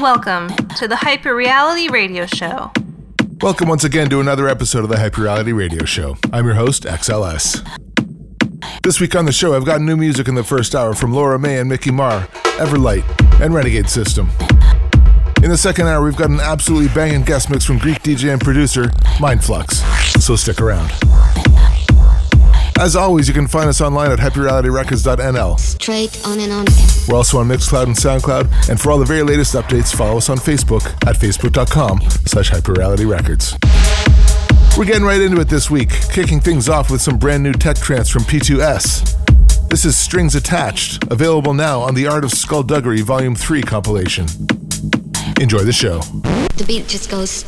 Welcome to the Hyper Reality Radio Show. Welcome once again to another episode of the Hyper Reality Radio Show. I'm your host, XLS. This week on the show, I've got new music in the first hour from Laura May and Mickey Marr, Everlight, and Renegade System. In the second hour, we've got an absolutely banging guest mix from Greek DJ and producer Mindflux, so stick around. As always, you can find us online at hyperrealityrecords.nl. Straight on and on. We're also on Mixcloud and SoundCloud, and for all the very latest updates, follow us on Facebook at facebook.com slash hyperrealityrecords. We're getting right into it this week, kicking things off with some brand new tech trance from P2S. This is Strings Attached, available now on the Art of Skullduggery Volume 3 compilation. Enjoy the show. The beat just goes.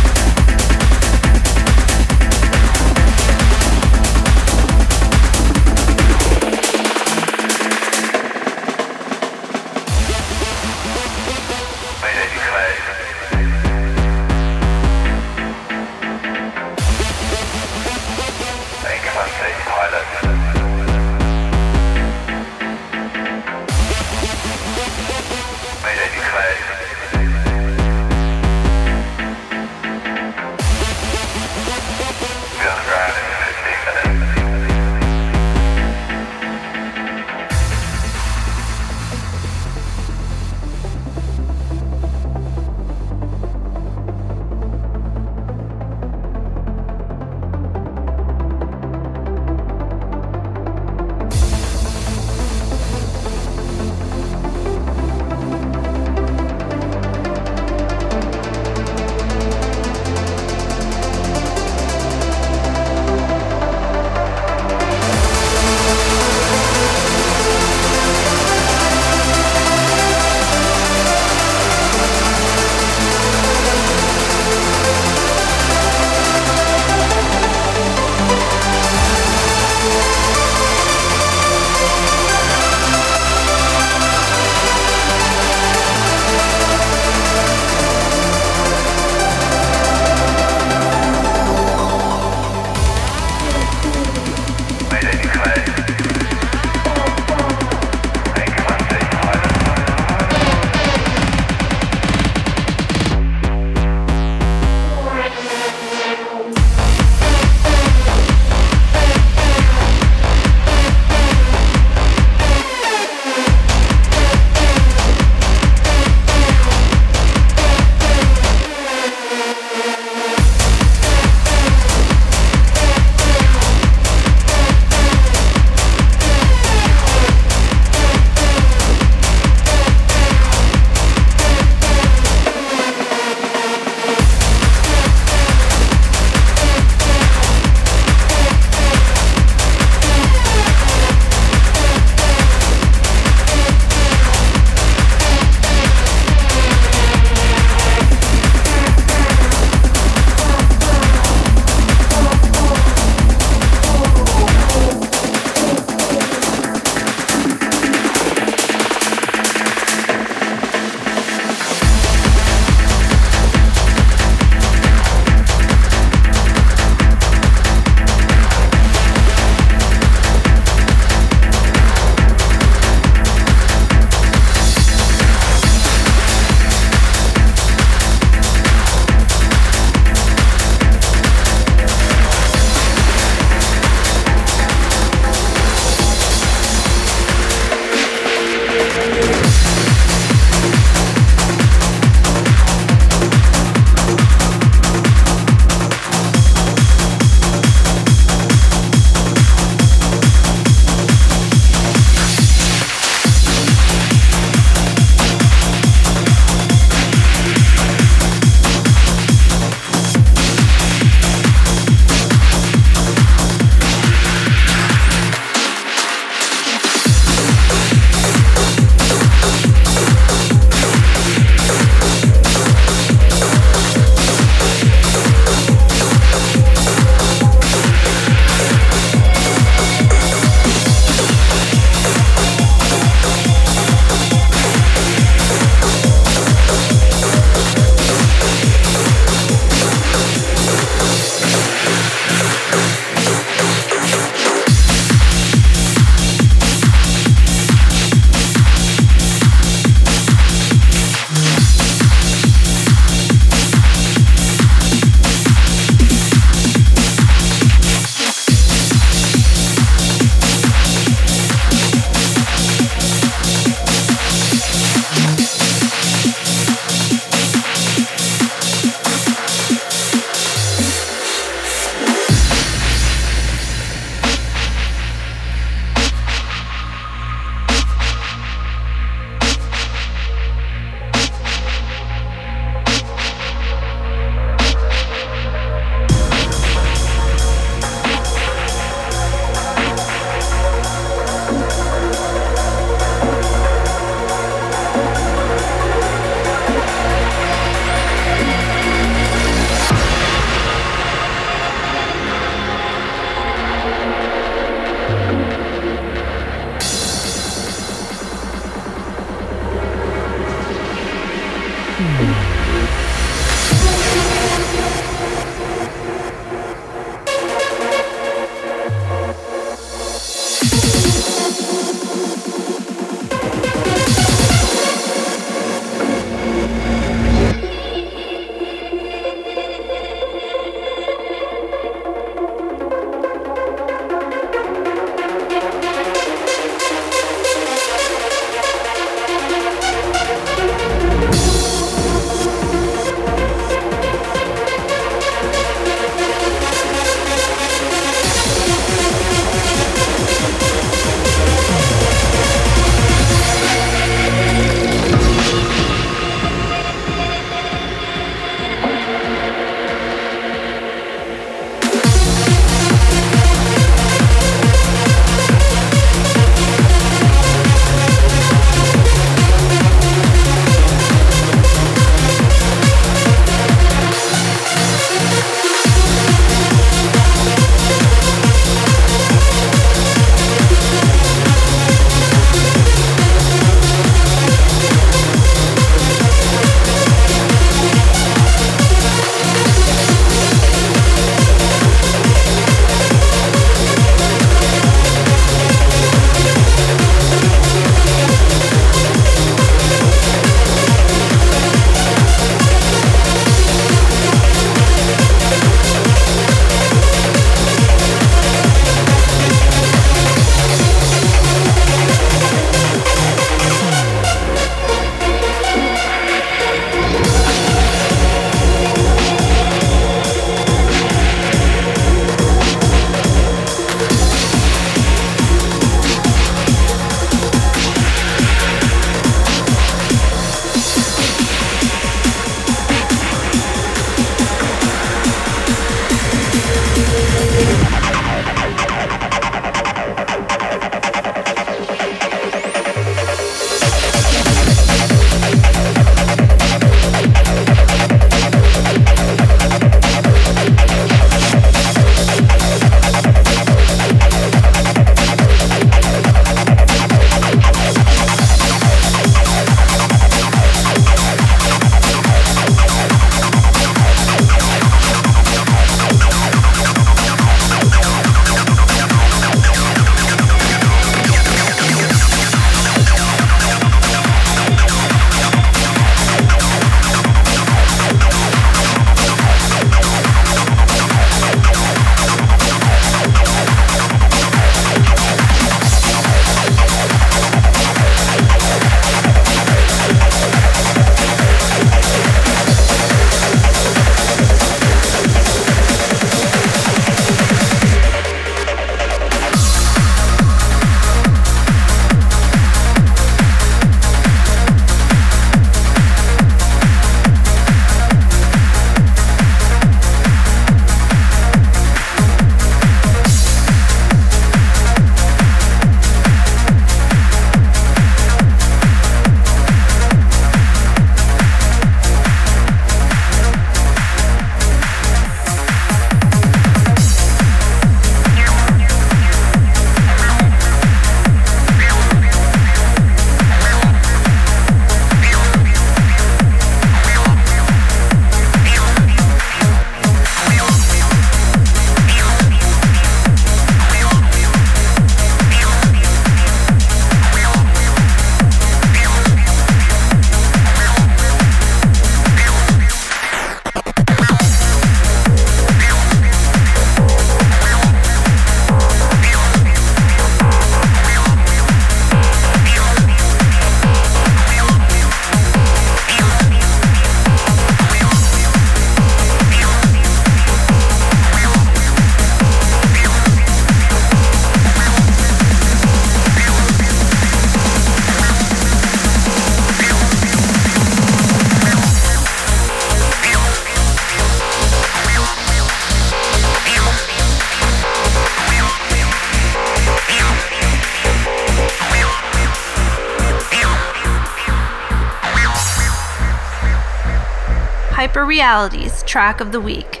Realities track of the week.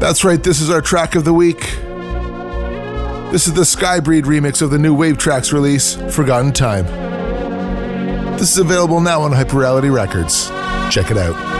That's right, this is our track of the week. This is the Skybreed remix of the new Wave Tracks release, Forgotten Time. This is available now on Hyperreality Records. Check it out.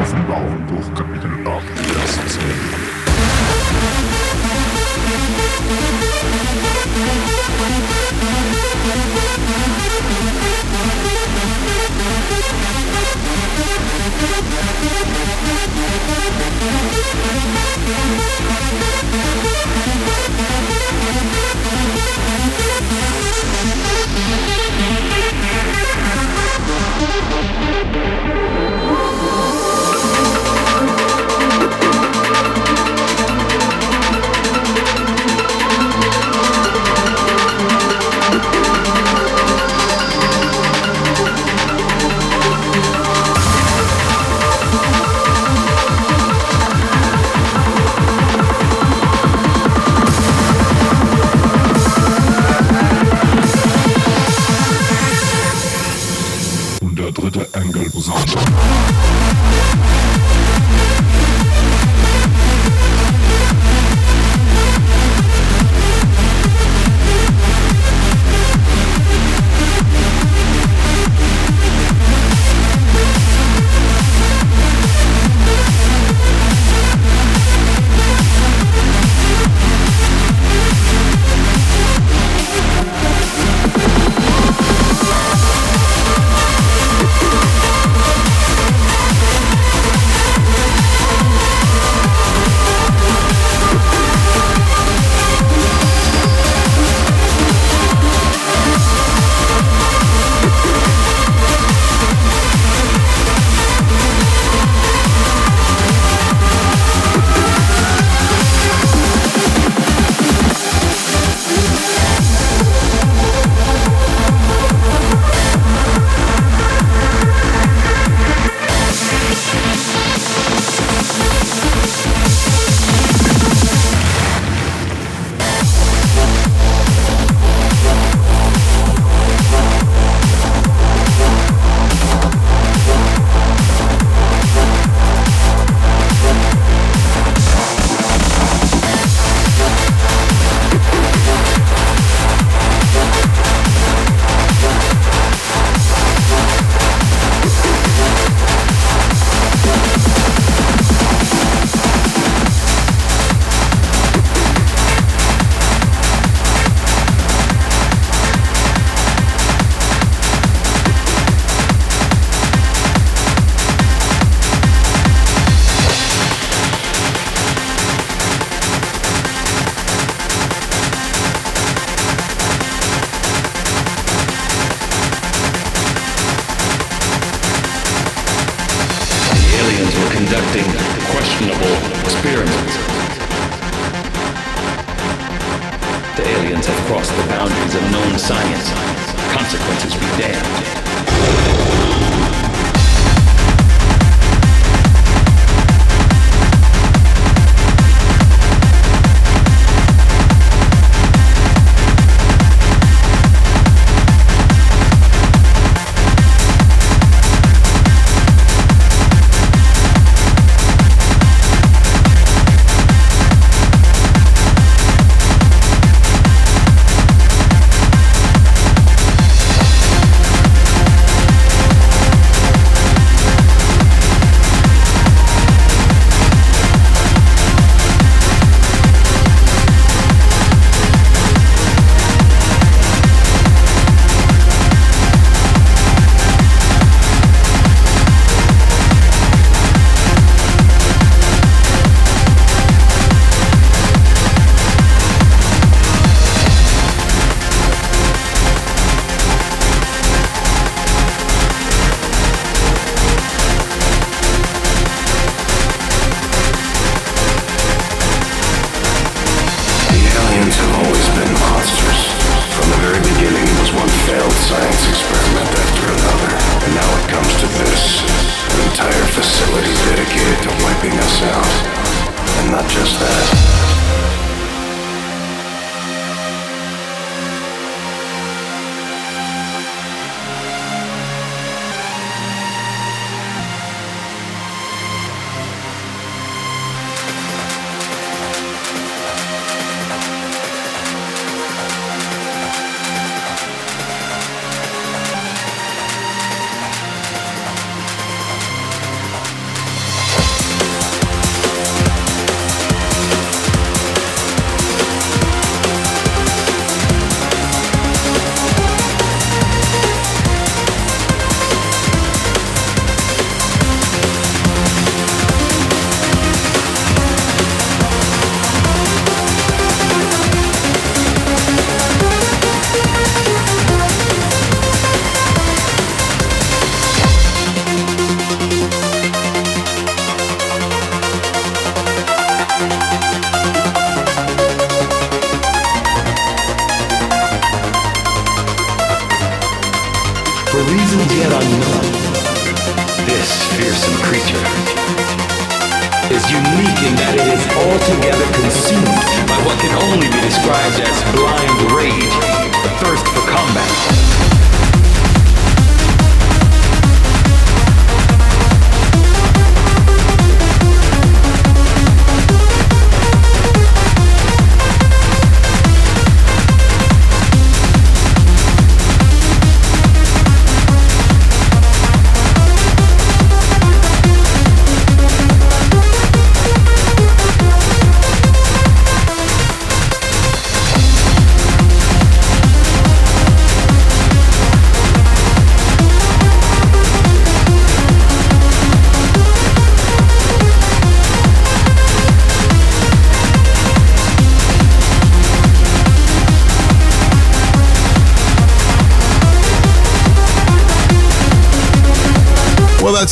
Offenbarung Buch Kapitel 8, Vers 10. Und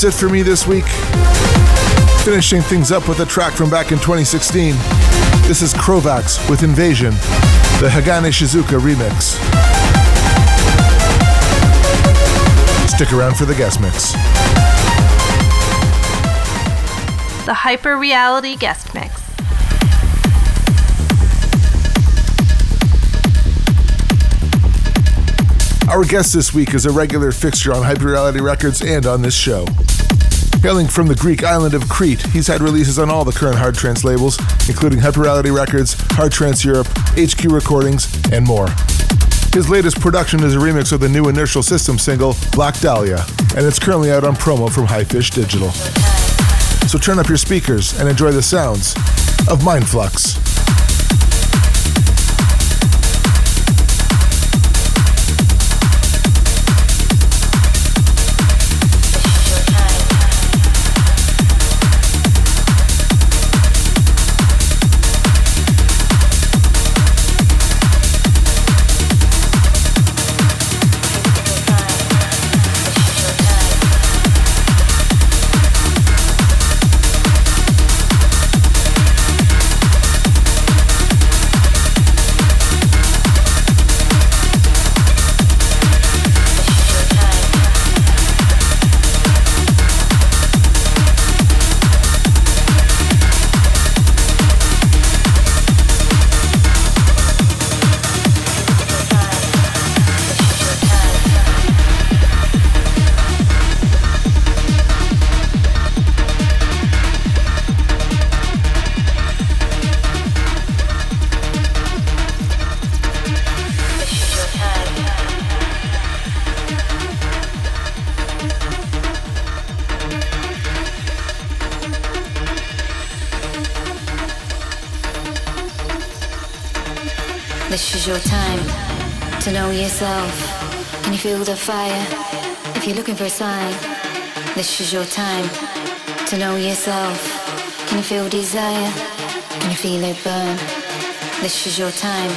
that's it for me this week. Finishing things up with a track from back in 2016. This is Krovax with Invasion, the Hagane Shizuka remix. Stick around for the guest mix. The Hyper Reality Guest Mix. Our guest this week is a regular fixture on Hyperreality Records and on this show. Hailing from the Greek island of Crete, he's had releases on all the current hard trance labels, including Hyperreality Records, Hard Trance Europe, HQ Recordings, and more. His latest production is a remix of the new Inertial System single, Black Dahlia, and it's currently out on promo from Highfish Digital. So turn up your speakers and enjoy the sounds of Mindflux. Feel the fire. If you're looking for a sign, this is your time to know yourself. Can you feel desire? Can you feel it burn? This is your time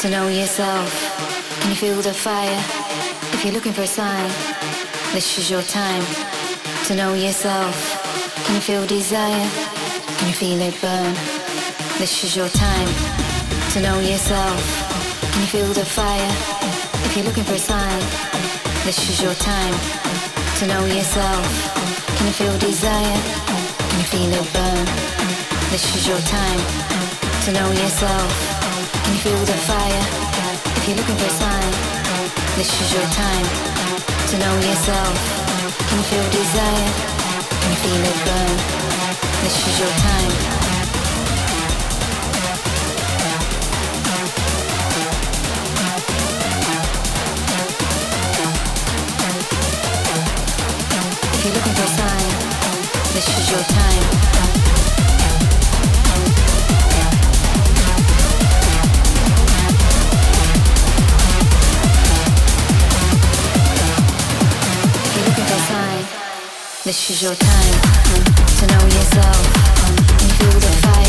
to know yourself. Can you feel the fire? If you're looking for a sign, this is your time to know yourself. Can you feel desire? Can you feel it burn? This is your time to know yourself. Can you feel the fire? If you're looking for a sign, this is your time to know yourself. Can you feel desire? Can you feel it burn? This is your time to know yourself. Can you feel the fire? If you're looking for a sign, this is your time to know yourself. Can you feel desire? Can you feel it burn? This is your time this is your time. To know yourself and feel the fire.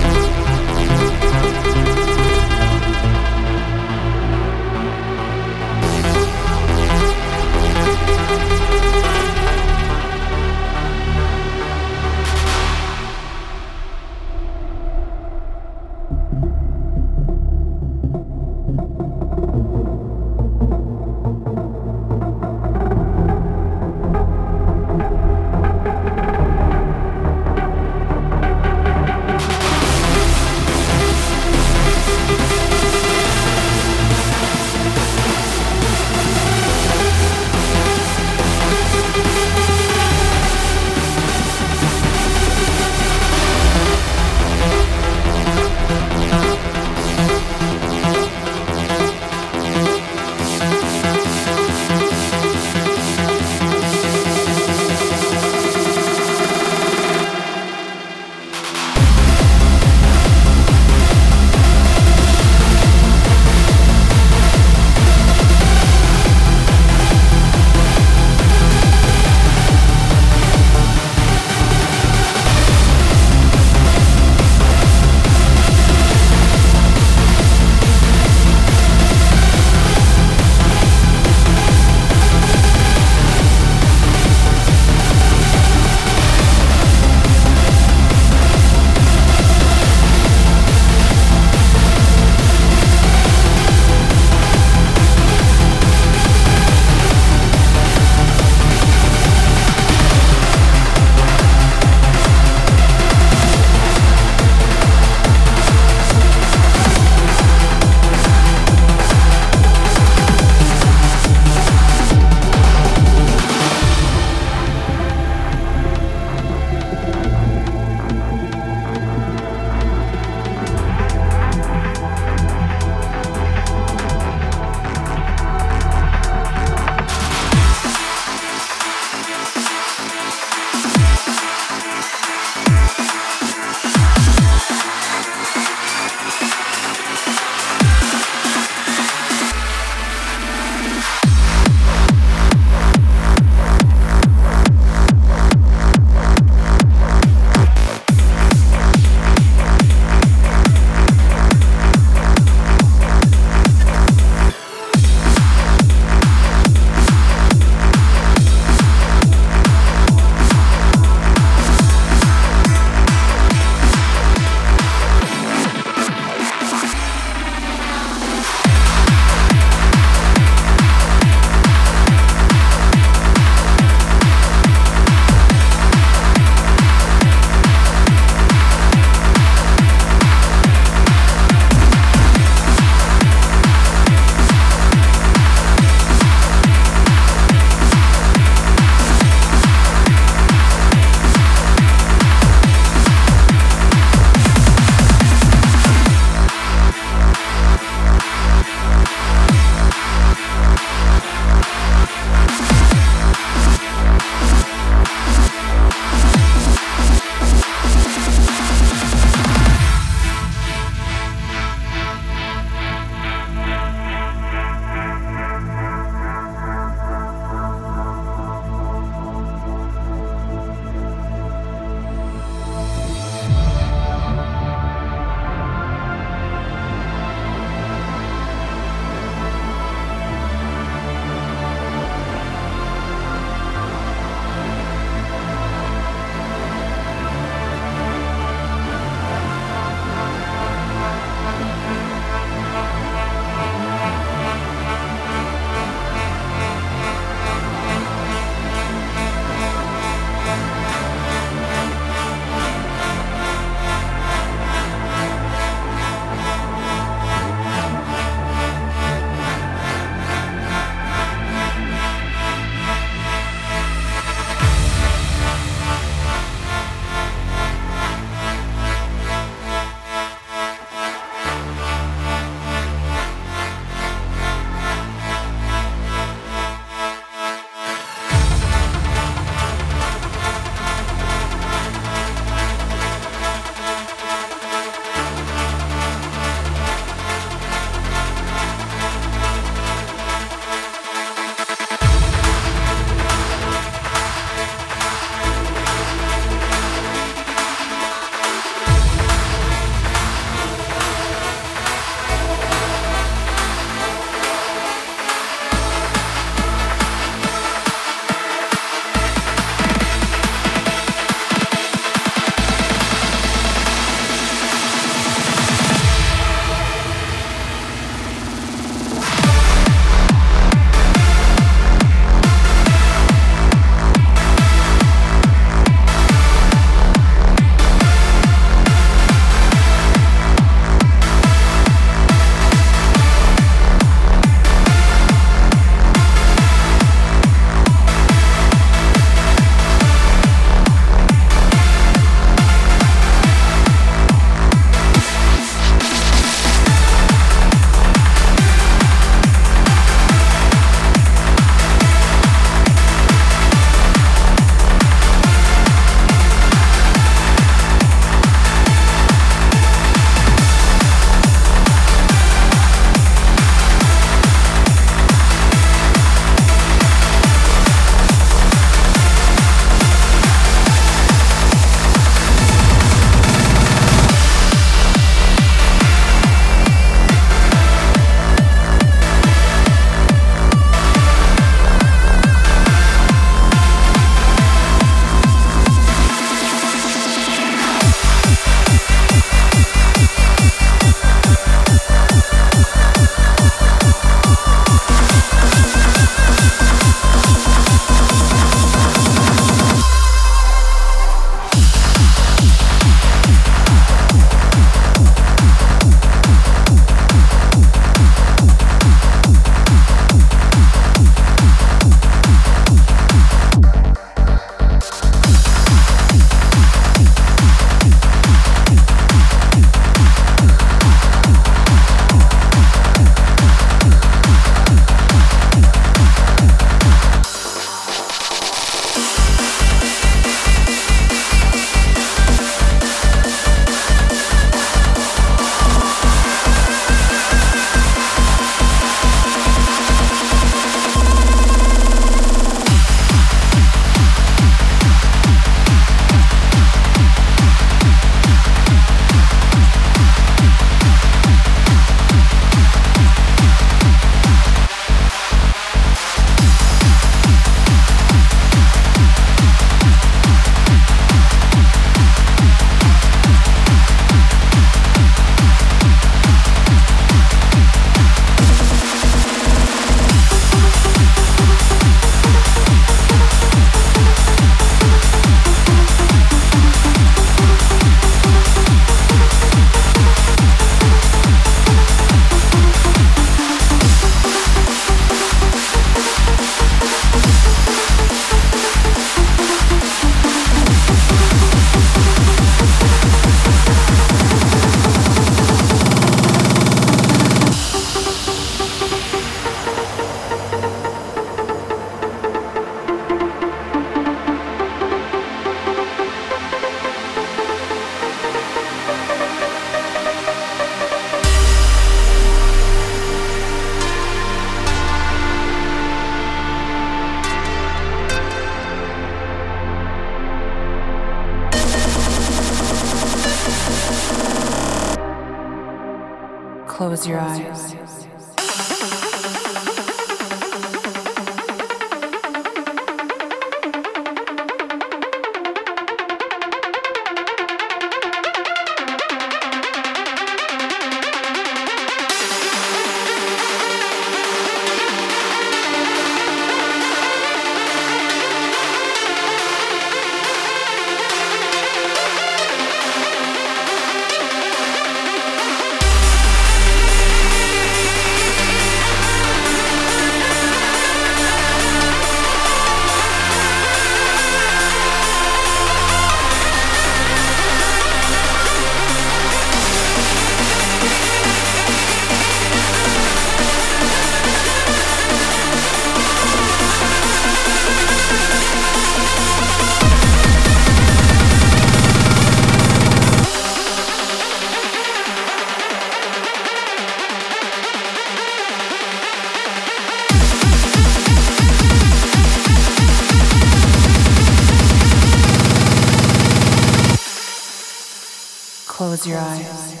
Close your eyes.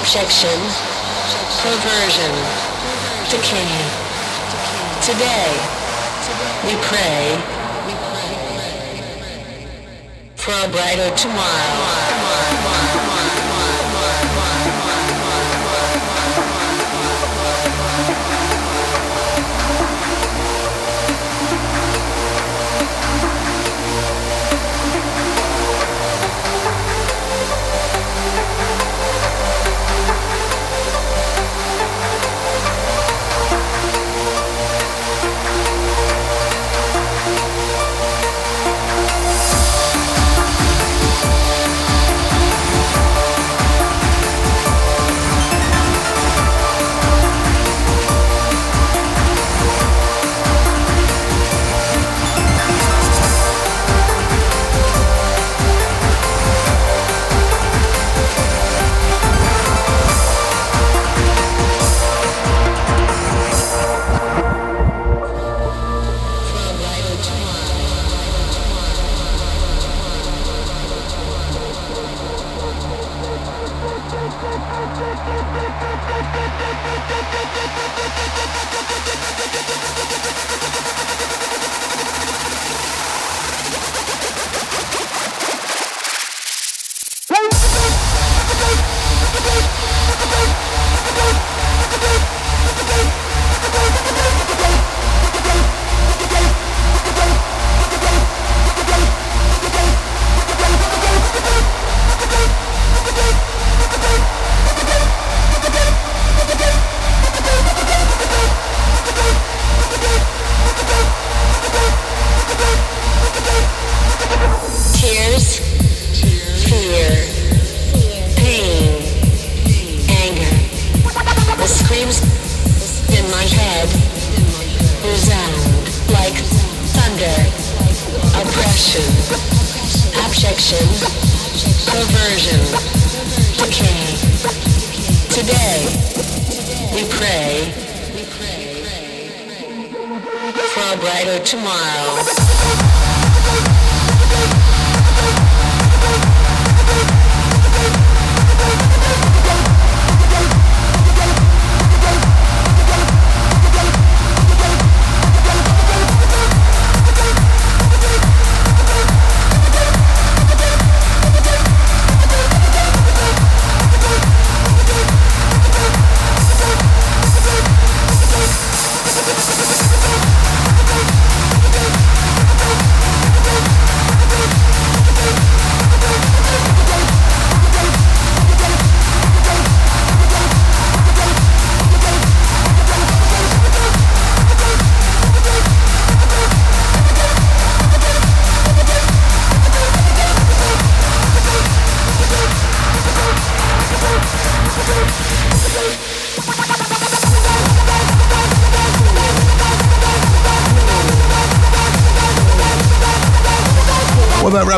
Objection. Perversion. Decay. Today. We pray. For a brighter tomorrow. tomorrow.